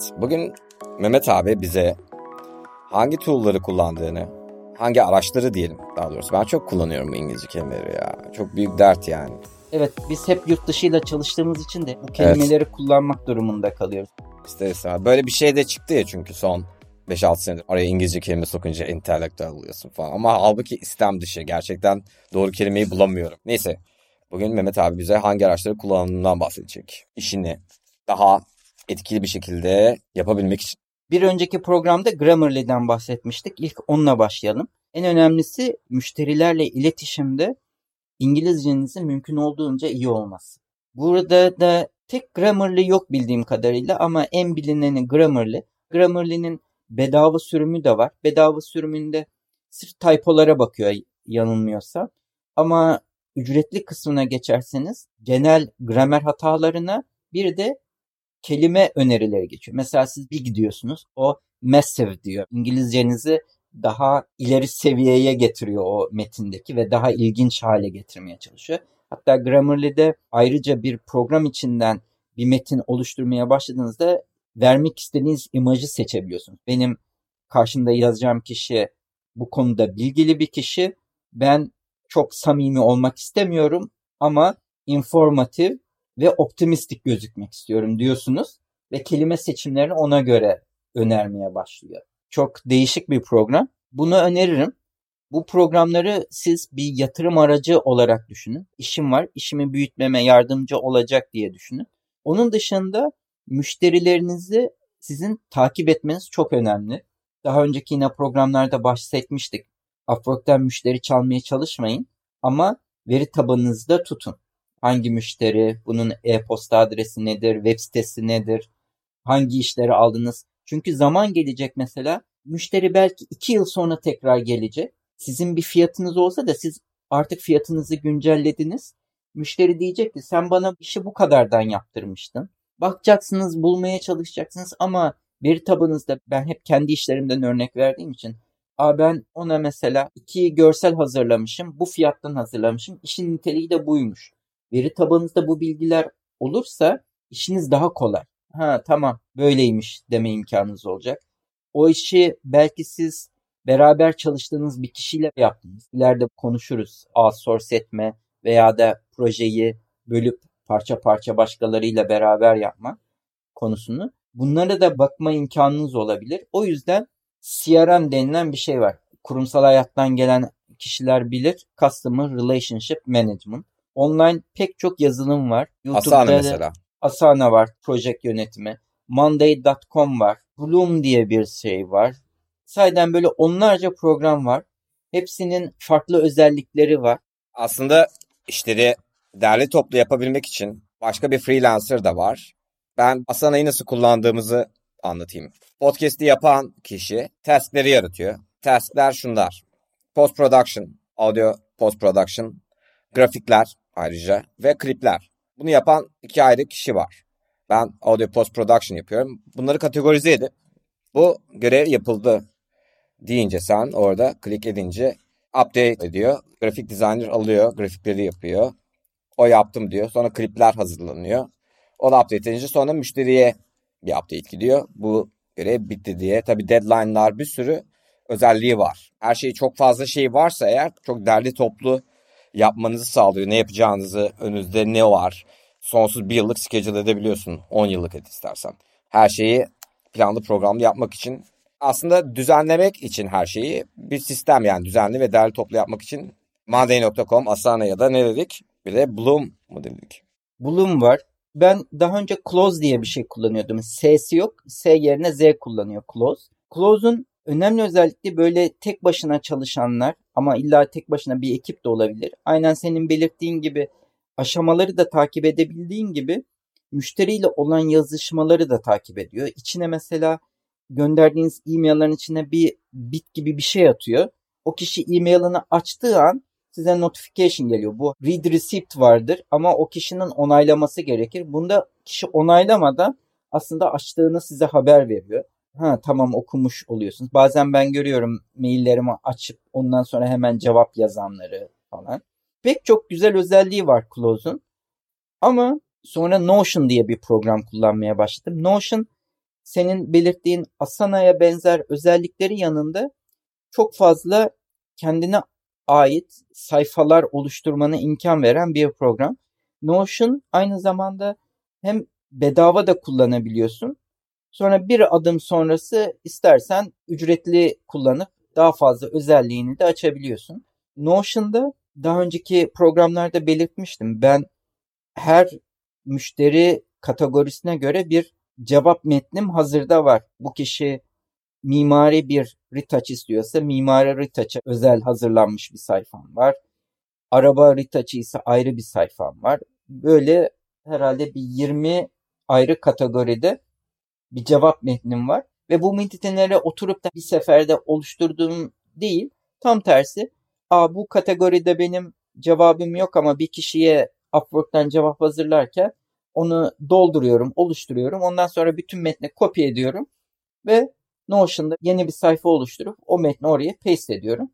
Evet, bugün Mehmet abi bize hangi tool'ları kullandığını, hangi araçları diyelim daha doğrusu. Ben çok kullanıyorum bu İngilizce kelimeleri ya. Çok büyük dert yani. Evet, biz hep yurt dışıyla çalıştığımız için de bu kelimeleri evet. kullanmak durumunda kalıyoruz. İster istemez. Böyle bir şey de çıktı ya çünkü son 5-6 senedir oraya İngilizce kelime sokunca entelektüel oluyorsun falan. Ama halbuki istem dışı. Gerçekten doğru kelimeyi bulamıyorum. Neyse. Bugün Mehmet abi bize hangi araçları kullandığından bahsedecek. İşini daha etkili bir şekilde yapabilmek için. Bir önceki programda Grammarly'den bahsetmiştik. İlk onunla başlayalım. En önemlisi müşterilerle iletişimde İngilizcenizin mümkün olduğunca iyi olması. Burada da tek Grammarly yok bildiğim kadarıyla ama en bilineni Grammarly. Grammarly'nin bedava sürümü de var. Bedava sürümünde sırf typolara bakıyor yanılmıyorsam. Ama ücretli kısmına geçerseniz genel gramer hatalarına bir de kelime önerileri geçiyor. Mesela siz bir gidiyorsunuz o massive diyor. İngilizcenizi daha ileri seviyeye getiriyor o metindeki ve daha ilginç hale getirmeye çalışıyor. Hatta Grammarly'de ayrıca bir program içinden bir metin oluşturmaya başladığınızda vermek istediğiniz imajı seçebiliyorsunuz. Benim karşımda yazacağım kişi bu konuda bilgili bir kişi. Ben çok samimi olmak istemiyorum ama informatif ve optimistik gözükmek istiyorum diyorsunuz ve kelime seçimlerini ona göre önermeye başlıyor. Çok değişik bir program. Bunu öneririm. Bu programları siz bir yatırım aracı olarak düşünün. İşim var, işimi büyütmeme yardımcı olacak diye düşünün. Onun dışında müşterilerinizi sizin takip etmeniz çok önemli. Daha önceki yine programlarda bahsetmiştik. Upwork'tan müşteri çalmaya çalışmayın ama veri tabanınızda tutun. Hangi müşteri, bunun e-posta adresi nedir, web sitesi nedir, hangi işleri aldınız. Çünkü zaman gelecek mesela müşteri belki iki yıl sonra tekrar gelecek. Sizin bir fiyatınız olsa da siz artık fiyatınızı güncellediniz. Müşteri diyecek ki sen bana işi bu kadardan yaptırmıştın. Bakacaksınız, bulmaya çalışacaksınız ama veri tabanınızda ben hep kendi işlerimden örnek verdiğim için Aa ben ona mesela iki görsel hazırlamışım. Bu fiyattan hazırlamışım. İşin niteliği de buymuş. Veri tabanınızda bu bilgiler olursa işiniz daha kolay. Ha tamam böyleymiş deme imkanınız olacak. O işi belki siz beraber çalıştığınız bir kişiyle yaptınız. İleride konuşuruz. Outsource etme veya da projeyi bölüp parça parça başkalarıyla beraber yapma konusunu. Bunlara da bakma imkanınız olabilir. O yüzden CRM denilen bir şey var. Kurumsal hayattan gelen kişiler bilir. Customer Relationship Management. Online pek çok yazılım var. YouTube'da Asana mesela. Asana var. Project yönetimi. Monday.com var. Bloom diye bir şey var. Sayeden böyle onlarca program var. Hepsinin farklı özellikleri var. Aslında işleri derli toplu yapabilmek için başka bir freelancer da var. Ben Asana'yı nasıl kullandığımızı anlatayım. Podcast'i yapan kişi taskleri yaratıyor. Taskler şunlar. Post production, audio post production, grafikler ayrıca ve klipler. Bunu yapan iki ayrı kişi var. Ben audio post production yapıyorum. Bunları kategorize edip bu görev yapıldı deyince sen orada klik edince update ediyor. Grafik designer alıyor, grafikleri yapıyor. O yaptım diyor. Sonra klipler hazırlanıyor. O da update edince sonra müşteriye bir update gidiyor. Bu görev bitti diye. Tabi deadline'lar bir sürü özelliği var. Her şey çok fazla şey varsa eğer çok derli toplu yapmanızı sağlıyor. Ne yapacağınızı, önünüzde ne var. Sonsuz bir yıllık schedule edebiliyorsun. 10 yıllık et istersen. Her şeyi planlı programlı yapmak için aslında düzenlemek için her şeyi bir sistem yani düzenli ve derli toplu yapmak için Monday.com, Asana ya da ne dedik? Bir de Bloom mu dedik? Bloom var. Ben daha önce Close diye bir şey kullanıyordum. S'si yok. S yerine Z kullanıyor Close. Close'un önemli özellikle böyle tek başına çalışanlar ama illa tek başına bir ekip de olabilir. Aynen senin belirttiğin gibi aşamaları da takip edebildiğin gibi müşteriyle olan yazışmaları da takip ediyor. İçine mesela gönderdiğiniz e-mail'ların içine bir bit gibi bir şey atıyor. O kişi e-mail'ını açtığı an size notification geliyor. Bu read receipt vardır ama o kişinin onaylaması gerekir. Bunda kişi onaylamadan aslında açtığını size haber veriyor. Ha tamam okumuş oluyorsunuz. Bazen ben görüyorum maillerimi açıp ondan sonra hemen cevap yazanları falan. Pek çok güzel özelliği var Close'un. Ama sonra Notion diye bir program kullanmaya başladım. Notion senin belirttiğin Asana'ya benzer özellikleri yanında çok fazla kendine ait sayfalar oluşturmana imkan veren bir program. Notion aynı zamanda hem bedava da kullanabiliyorsun. Sonra bir adım sonrası istersen ücretli kullanıp daha fazla özelliğini de açabiliyorsun. Notion'da daha önceki programlarda belirtmiştim. Ben her müşteri kategorisine göre bir cevap metnim hazırda var. Bu kişi mimari bir retouch istiyorsa mimari retouch'a özel hazırlanmış bir sayfam var. Araba retouch'ı ise ayrı bir sayfam var. Böyle herhalde bir 20 ayrı kategoride bir cevap metnim var. Ve bu metinleri oturup da bir seferde oluşturduğum değil. Tam tersi. Aa, bu kategoride benim cevabım yok ama bir kişiye Upwork'tan cevap hazırlarken onu dolduruyorum, oluşturuyorum. Ondan sonra bütün metni kopya ediyorum ve Notion'da yeni bir sayfa oluşturup o metni oraya paste ediyorum.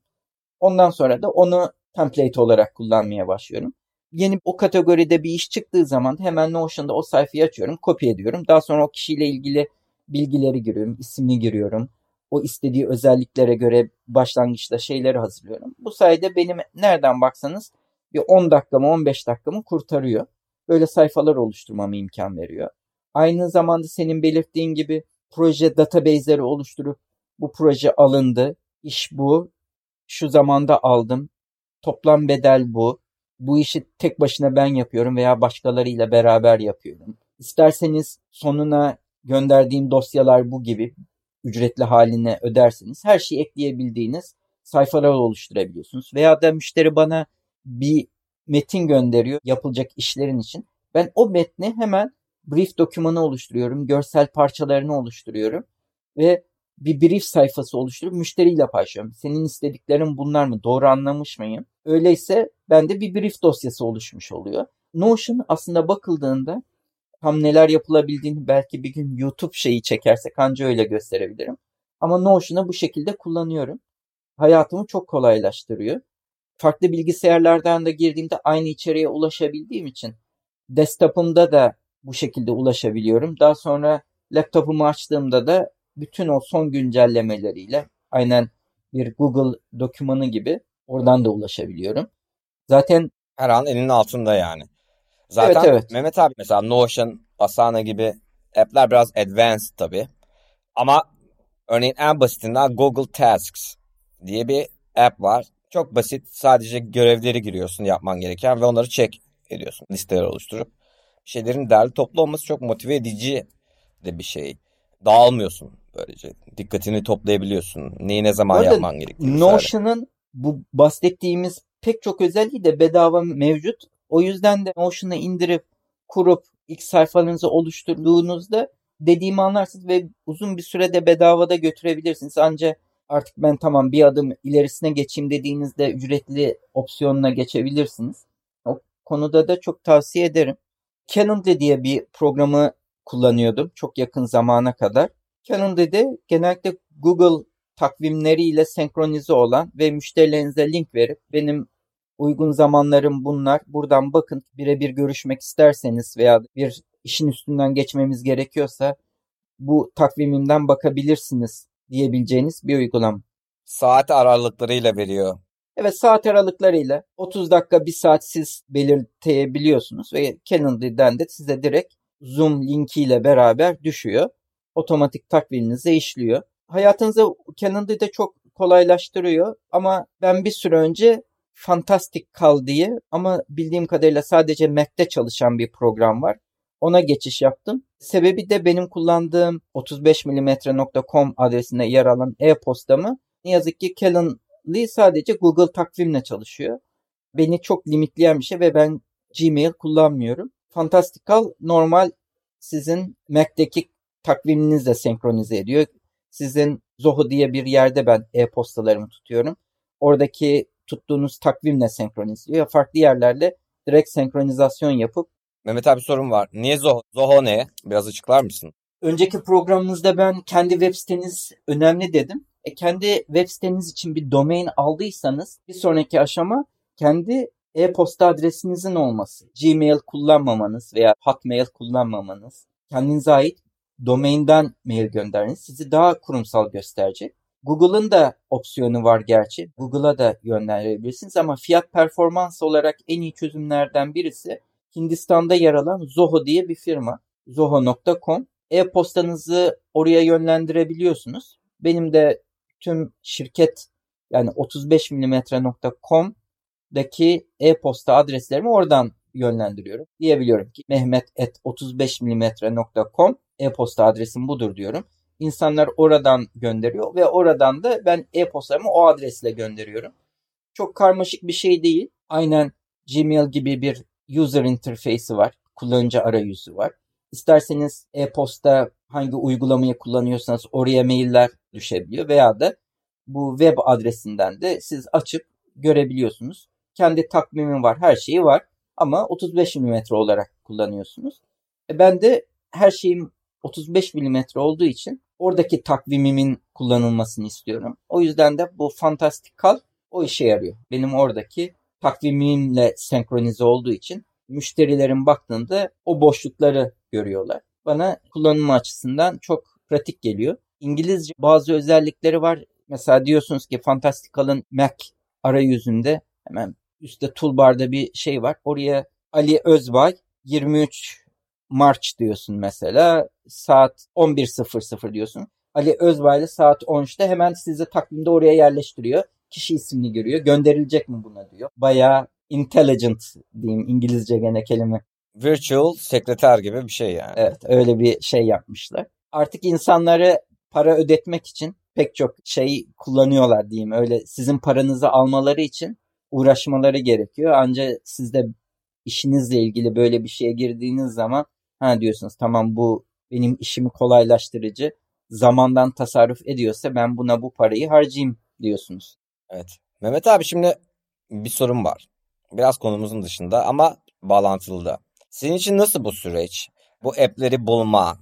Ondan sonra da onu template olarak kullanmaya başlıyorum. Yeni o kategoride bir iş çıktığı zaman hemen Notion'da o sayfayı açıyorum, kopya ediyorum. Daha sonra o kişiyle ilgili bilgileri giriyorum, ismini giriyorum. O istediği özelliklere göre başlangıçta şeyleri hazırlıyorum. Bu sayede benim nereden baksanız bir 10 dakikamı 15 dakikamı kurtarıyor. Böyle sayfalar oluşturmama imkan veriyor. Aynı zamanda senin belirttiğin gibi proje database'leri oluşturup bu proje alındı, iş bu, şu zamanda aldım, toplam bedel bu, bu işi tek başına ben yapıyorum veya başkalarıyla beraber yapıyorum. İsterseniz sonuna gönderdiğim dosyalar bu gibi ücretli haline öderseniz her şeyi ekleyebildiğiniz sayfalar oluşturabiliyorsunuz. Veya da müşteri bana bir metin gönderiyor yapılacak işlerin için. Ben o metni hemen brief dokümanı oluşturuyorum, görsel parçalarını oluşturuyorum ve bir brief sayfası oluşturup müşteriyle paylaşıyorum. Senin istediklerin bunlar mı? Doğru anlamış mıyım? Öyleyse bende bir brief dosyası oluşmuş oluyor. Notion aslında bakıldığında tam neler yapılabildiğini belki bir gün YouTube şeyi çekersek anca öyle gösterebilirim. Ama Notion'u bu şekilde kullanıyorum. Hayatımı çok kolaylaştırıyor. Farklı bilgisayarlardan da girdiğimde aynı içeriğe ulaşabildiğim için desktop'ımda da bu şekilde ulaşabiliyorum. Daha sonra laptopumu açtığımda da bütün o son güncellemeleriyle aynen bir Google dokümanı gibi oradan da ulaşabiliyorum. Zaten her an elinin altında yani. Zaten evet, evet. Mehmet abi mesela Notion, Asana gibi app'ler biraz advanced tabii. Ama örneğin en basitinden Google Tasks diye bir app var. Çok basit. Sadece görevleri giriyorsun yapman gereken ve onları check ediyorsun. Listeler oluşturup. Şeylerin derli toplu olması çok motive edici de bir şey. Dağılmıyorsun böylece. Dikkatini toplayabiliyorsun. Neyi ne zaman yapman gerektiğini. Notion'ın bu bahsettiğimiz pek çok özelliği de bedava mevcut. O yüzden de Notion'ı indirip kurup ilk sayfalarınızı oluşturduğunuzda dediğimi anlarsınız ve uzun bir sürede bedavada götürebilirsiniz. Ancak artık ben tamam bir adım ilerisine geçeyim dediğinizde ücretli opsiyonuna geçebilirsiniz. O konuda da çok tavsiye ederim. Calendly diye bir programı kullanıyordum çok yakın zamana kadar. Calendly'de genellikle Google takvimleriyle senkronize olan ve müşterilerinize link verip benim uygun zamanlarım bunlar. Buradan bakın birebir görüşmek isterseniz veya bir işin üstünden geçmemiz gerekiyorsa bu takvimimden bakabilirsiniz diyebileceğiniz bir uygulama. Saat aralıklarıyla veriyor. Evet saat aralıklarıyla 30 dakika bir saat siz belirtebiliyorsunuz ve Calendly'den de size direkt Zoom linkiyle beraber düşüyor. Otomatik takviminize işliyor. Hayatınızı Calendly'de çok kolaylaştırıyor ama ben bir süre önce Fantastic Kal diye ama bildiğim kadarıyla sadece Mac'te çalışan bir program var. Ona geçiş yaptım. Sebebi de benim kullandığım 35mm.com adresinde yer alan e-postamı ne yazık ki Calendly sadece Google takvimle çalışıyor. Beni çok limitleyen bir şey ve ben Gmail kullanmıyorum. Fantastical normal sizin Mac'teki takviminizle senkronize ediyor. Sizin Zoho diye bir yerde ben e-postalarımı tutuyorum. Oradaki tuttuğunuz takvimle senkronize. Farklı yerlerle direkt senkronizasyon yapıp Mehmet abi sorun var. Niye Zoho? Zoho ne? Biraz açıklar mısın? Önceki programımızda ben kendi web siteniz önemli dedim. E kendi web siteniz için bir domain aldıysanız bir sonraki aşama kendi e-posta adresinizin olması. Gmail kullanmamanız veya Hotmail kullanmamanız. Kendinize ait domainden mail gönderiniz sizi daha kurumsal gösterecek. Google'ın da opsiyonu var gerçi. Google'a da yönlendirebilirsiniz ama fiyat performans olarak en iyi çözümlerden birisi Hindistan'da yer alan Zoho diye bir firma. Zoho.com. E-postanızı oraya yönlendirebiliyorsunuz. Benim de tüm şirket yani 35mm.com'daki e-posta adreslerimi oradan yönlendiriyorum. Diyebiliyorum ki mehmet.35mm.com e-posta adresim budur diyorum. İnsanlar oradan gönderiyor ve oradan da ben e-postalarımı o adresle gönderiyorum. Çok karmaşık bir şey değil. Aynen Gmail gibi bir user interface'i var. Kullanıcı arayüzü var. İsterseniz e-posta hangi uygulamayı kullanıyorsanız oraya mailler düşebiliyor veya da bu web adresinden de siz açıp görebiliyorsunuz. Kendi takvimim var, her şeyi var ama 35 mm olarak kullanıyorsunuz. E ben de her şeyim 35 mm olduğu için oradaki takvimimin kullanılmasını istiyorum. O yüzden de bu Fantastical o işe yarıyor. Benim oradaki takvimimle senkronize olduğu için müşterilerin baktığında o boşlukları görüyorlar. Bana kullanımı açısından çok pratik geliyor. İngilizce bazı özellikleri var. Mesela diyorsunuz ki Fantastical'ın Mac arayüzünde hemen üstte toolbar'da bir şey var. Oraya Ali Özbay 23 March diyorsun mesela. Saat 11.00 diyorsun. Ali Özbay'la saat 13'te hemen size takvimde oraya yerleştiriyor. Kişi ismini görüyor. Gönderilecek mi buna diyor. Bayağı intelligent diyeyim İngilizce gene kelime. Virtual sekreter gibi bir şey yani. Evet öyle bir şey yapmışlar. Artık insanları para ödetmek için pek çok şey kullanıyorlar diyeyim. Öyle sizin paranızı almaları için uğraşmaları gerekiyor. Ancak siz de işinizle ilgili böyle bir şeye girdiğiniz zaman ha diyorsunuz tamam bu benim işimi kolaylaştırıcı zamandan tasarruf ediyorsa ben buna bu parayı harcayayım diyorsunuz. Evet. Mehmet abi şimdi bir sorun var. Biraz konumuzun dışında ama bağlantılı da. Senin için nasıl bu süreç? Bu app'leri bulma,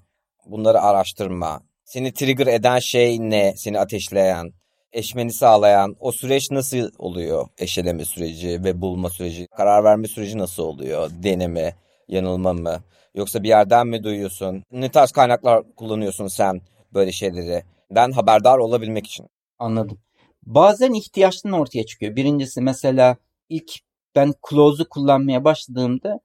bunları araştırma, seni trigger eden şey ne? Seni ateşleyen, eşmeni sağlayan o süreç nasıl oluyor? Eşeleme süreci ve bulma süreci, karar verme süreci nasıl oluyor? Deneme, yanılma mı? Yoksa bir yerden mi duyuyorsun? Ne tarz kaynaklar kullanıyorsun sen böyle şeyleri? Ben haberdar olabilmek için. Anladım. Bazen ihtiyaçtan ortaya çıkıyor. Birincisi mesela ilk ben Close'u kullanmaya başladığımda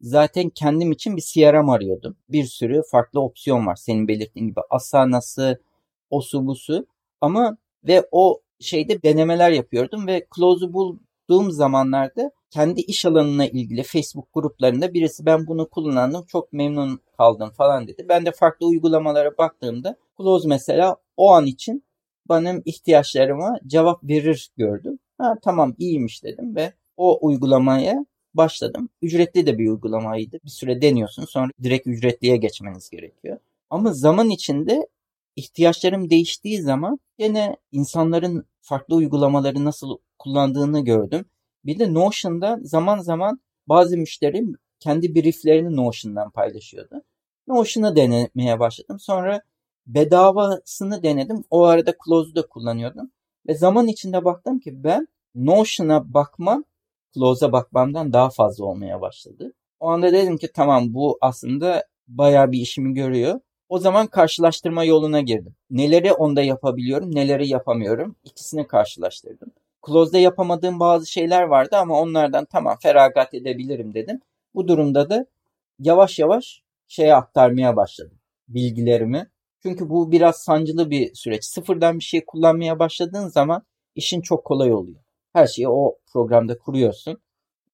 zaten kendim için bir CRM arıyordum. Bir sürü farklı opsiyon var. Senin belirttiğin gibi Asana'sı, osu busu. Ama ve o şeyde denemeler yapıyordum ve Close'u bulduğum zamanlarda kendi iş alanına ilgili Facebook gruplarında birisi ben bunu kullandım çok memnun kaldım falan dedi. Ben de farklı uygulamalara baktığımda Close mesela o an için benim ihtiyaçlarıma cevap verir gördüm. Ha tamam iyiymiş dedim ve o uygulamaya başladım. Ücretli de bir uygulamaydı. Bir süre deniyorsun sonra direkt ücretliye geçmeniz gerekiyor. Ama zaman içinde ihtiyaçlarım değiştiği zaman yine insanların farklı uygulamaları nasıl kullandığını gördüm. Bir de Notion'da zaman zaman bazı müşterim kendi brieflerini Notion'dan paylaşıyordu. Notion'ı denemeye başladım. Sonra bedavasını denedim. O arada Close'u da kullanıyordum. Ve zaman içinde baktım ki ben Notion'a bakmam Close'a bakmamdan daha fazla olmaya başladı. O anda dedim ki tamam bu aslında bayağı bir işimi görüyor. O zaman karşılaştırma yoluna girdim. Neleri onda yapabiliyorum, neleri yapamıyorum. İkisini karşılaştırdım. Close'da yapamadığım bazı şeyler vardı ama onlardan tamam feragat edebilirim dedim. Bu durumda da yavaş yavaş şeye aktarmaya başladım bilgilerimi. Çünkü bu biraz sancılı bir süreç. Sıfırdan bir şey kullanmaya başladığın zaman işin çok kolay oluyor. Her şeyi o programda kuruyorsun.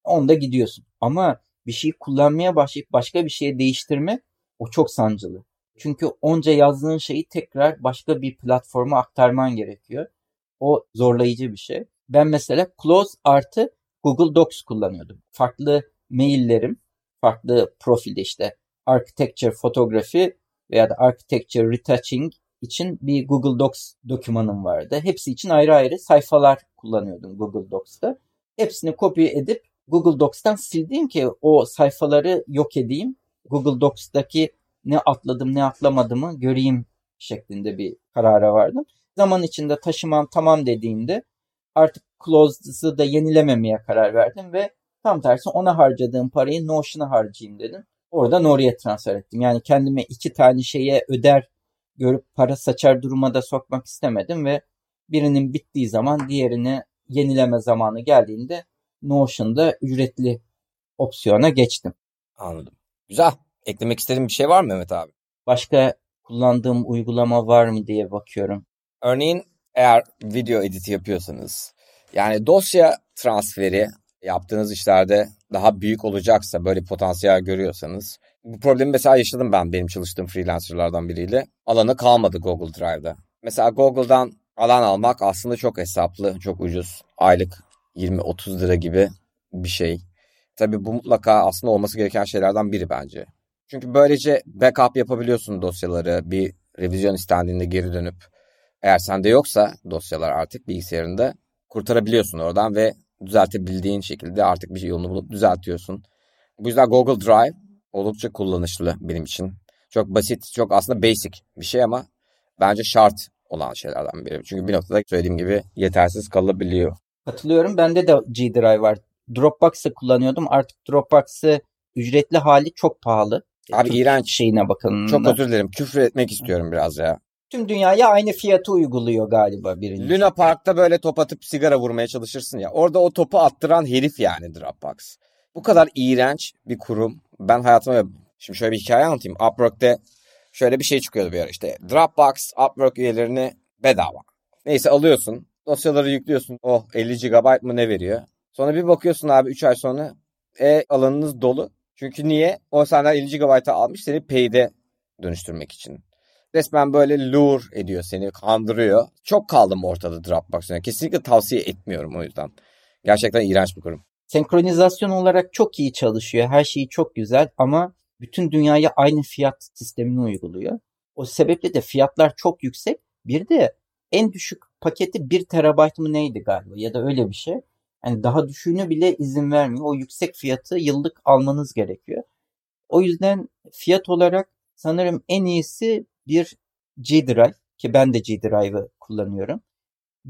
Onda gidiyorsun. Ama bir şeyi kullanmaya başlayıp başka bir şeye değiştirme o çok sancılı. Çünkü onca yazdığın şeyi tekrar başka bir platforma aktarman gerekiyor. O zorlayıcı bir şey. Ben mesela Close artı Google Docs kullanıyordum. Farklı maillerim, farklı profilde işte architecture fotoğrafı veya da architecture retouching için bir Google Docs dokümanım vardı. Hepsi için ayrı ayrı sayfalar kullanıyordum Google Docs'ta. Hepsini kopya edip Google Docs'tan sildiğim ki o sayfaları yok edeyim. Google Docs'taki ne atladım ne atlamadımı göreyim şeklinde bir karara vardım. Zaman içinde taşımam tamam dediğimde artık Closed'ı da yenilememeye karar verdim ve tam tersi ona harcadığım parayı Notion'a harcayayım dedim. oradan oraya transfer ettim. Yani kendime iki tane şeye öder görüp para saçar duruma da sokmak istemedim ve birinin bittiği zaman diğerini yenileme zamanı geldiğinde Notion'da ücretli opsiyona geçtim. Anladım. Güzel. Eklemek istediğin bir şey var mı Mehmet abi? Başka kullandığım uygulama var mı diye bakıyorum. Örneğin eğer video editi yapıyorsanız yani dosya transferi yaptığınız işlerde daha büyük olacaksa böyle potansiyel görüyorsanız bu problemi mesela yaşadım ben benim çalıştığım freelancerlardan biriyle. Alanı kalmadı Google Drive'da. Mesela Google'dan alan almak aslında çok hesaplı, çok ucuz. Aylık 20-30 lira gibi bir şey. Tabii bu mutlaka aslında olması gereken şeylerden biri bence. Çünkü böylece backup yapabiliyorsun dosyaları. Bir revizyon istendiğinde geri dönüp eğer sende yoksa dosyalar artık bilgisayarında kurtarabiliyorsun oradan ve düzeltebildiğin şekilde artık bir yolunu bulup düzeltiyorsun. Bu yüzden Google Drive oldukça kullanışlı benim için. Çok basit, çok aslında basic bir şey ama bence şart olan şeylerden biri. Çünkü bir noktada söylediğim gibi yetersiz kalabiliyor. Katılıyorum. Bende de G Drive var. Dropbox'ı kullanıyordum. Artık Dropbox'ı ücretli hali çok pahalı. Abi Türk iğrenç. şeyine bakın. Çok özür dilerim. Küfür etmek istiyorum biraz ya. Tüm dünyaya aynı fiyatı uyguluyor galiba birinci. Luna Park'ta böyle top atıp sigara vurmaya çalışırsın ya. Orada o topu attıran herif yani Dropbox. Bu kadar iğrenç bir kurum. Ben hayatıma şimdi şöyle bir hikaye anlatayım. Upwork'te şöyle bir şey çıkıyordu bir ara işte. Dropbox Upwork üyelerini bedava. Neyse alıyorsun. Dosyaları yüklüyorsun. Oh 50 GB mı ne veriyor? Sonra bir bakıyorsun abi 3 ay sonra e alanınız dolu. Çünkü niye? O senden 50 GB'ı almış seni paid'e dönüştürmek için. Resmen böyle lure ediyor seni, kandırıyor. Çok kaldım ortada Dropbox'ına. Kesinlikle tavsiye etmiyorum o yüzden. Gerçekten iğrenç bir kurum. Senkronizasyon olarak çok iyi çalışıyor. Her şeyi çok güzel ama bütün dünyaya aynı fiyat sistemini uyguluyor. O sebeple de fiyatlar çok yüksek. Bir de en düşük paketi 1 terabayt mı neydi galiba ya da öyle bir şey. Yani daha düşüğünü bile izin vermiyor. O yüksek fiyatı yıllık almanız gerekiyor. O yüzden fiyat olarak sanırım en iyisi bir G Drive ki ben de G Drive'ı kullanıyorum.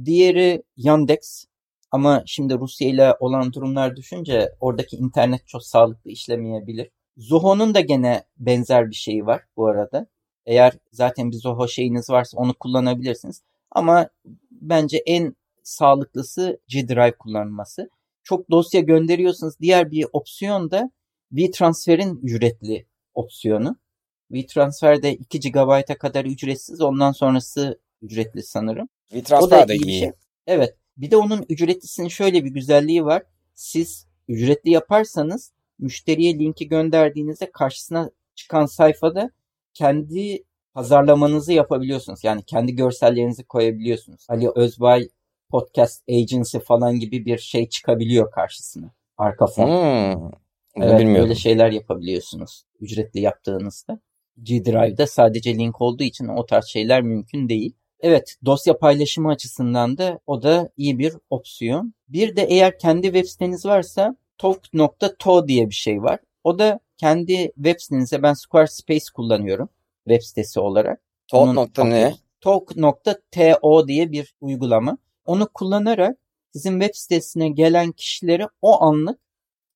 Diğeri Yandex ama şimdi Rusya ile olan durumlar düşünce oradaki internet çok sağlıklı işlemeyebilir. Zoho'nun da gene benzer bir şeyi var bu arada. Eğer zaten bir Zoho şeyiniz varsa onu kullanabilirsiniz. Ama bence en sağlıklısı G Drive kullanılması. Çok dosya gönderiyorsunuz. Diğer bir opsiyon da WeTransfer'in ücretli opsiyonu. WeTransfer de 2 GB'a kadar ücretsiz. Ondan sonrası ücretli sanırım. WeTransfer de iyi. Şey. Evet. Bir de onun ücretlisinin şöyle bir güzelliği var. Siz ücretli yaparsanız müşteriye linki gönderdiğinizde karşısına çıkan sayfada kendi pazarlamanızı yapabiliyorsunuz. Yani kendi görsellerinizi koyabiliyorsunuz. Ali Özbay Podcast Agency falan gibi bir şey çıkabiliyor karşısına. Arka fon. Hmm, evet, bilmiyordum. böyle şeyler yapabiliyorsunuz ücretli yaptığınızda. G Drive'da sadece link olduğu için o tarz şeyler mümkün değil. Evet dosya paylaşımı açısından da o da iyi bir opsiyon. Bir de eğer kendi web siteniz varsa talk.to diye bir şey var. O da kendi web sitenize ben Squarespace kullanıyorum web sitesi olarak. Talk nokta ne? Talk.to diye bir uygulama. Onu kullanarak sizin web sitesine gelen kişileri o anlık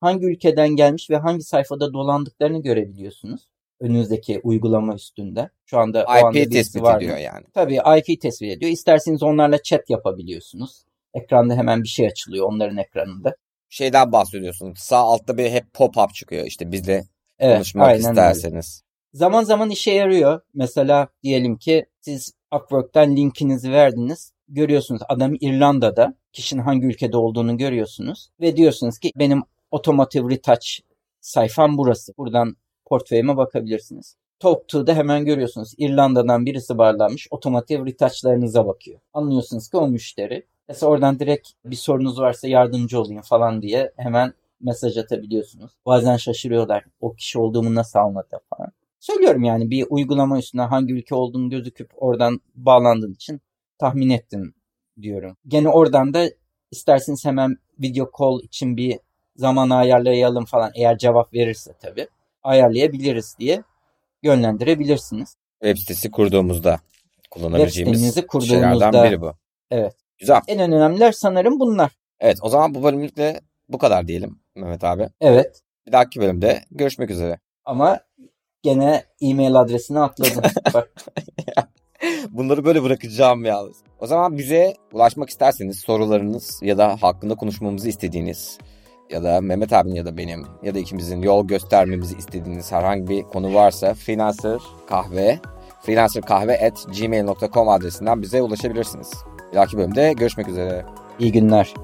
hangi ülkeden gelmiş ve hangi sayfada dolandıklarını görebiliyorsunuz. Önünüzdeki uygulama üstünde. Şu anda o anda IP tespit var ediyor mı? yani. Tabii IP tespit ediyor. İsterseniz onlarla chat yapabiliyorsunuz. Ekranda hemen bir şey açılıyor onların ekranında. Şeyden bahsediyorsun. Sağ altta bir hep pop-up çıkıyor. İşte bizle Evet, konuşmak aynen öyle. isterseniz. Zaman zaman işe yarıyor. Mesela diyelim ki siz Upwork'tan linkinizi verdiniz. Görüyorsunuz adam İrlanda'da. Kişinin hangi ülkede olduğunu görüyorsunuz. Ve diyorsunuz ki benim Automotive Retouch sayfam burası. Buradan portföyüme bakabilirsiniz. Talk2'da hemen görüyorsunuz. İrlanda'dan birisi bağlanmış. Otomotiv retouchlarınıza bakıyor. Anlıyorsunuz ki o müşteri. Mesela oradan direkt bir sorunuz varsa yardımcı olayım falan diye hemen mesaj atabiliyorsunuz. Bazen şaşırıyorlar. O kişi olduğumu nasıl anladı falan. Söylüyorum yani bir uygulama üstüne hangi ülke olduğunu gözüküp oradan bağlandığın için tahmin ettim diyorum. Gene oradan da isterseniz hemen video call için bir zaman ayarlayalım falan eğer cevap verirse tabii ayarlayabiliriz diye yönlendirebilirsiniz. Web sitesi kurduğumuzda kullanabileceğimiz sitenizi kurduğunuzda- şeylerden biri bu. Evet. Güzel. En önemliler sanırım bunlar. Evet o zaman bu bölümlükte bu kadar diyelim Mehmet abi. Evet. Bir dahaki bölümde görüşmek üzere. Ama gene e-mail adresini atladın. Bak Bunları böyle bırakacağım yalnız. O zaman bize ulaşmak isterseniz sorularınız ya da hakkında konuşmamızı istediğiniz ya da Mehmet abinin ya da benim ya da ikimizin yol göstermemizi istediğiniz herhangi bir konu varsa freelancer kahve freelancerkahve at gmail.com adresinden bize ulaşabilirsiniz. Bir dahaki bölümde görüşmek üzere. iyi günler.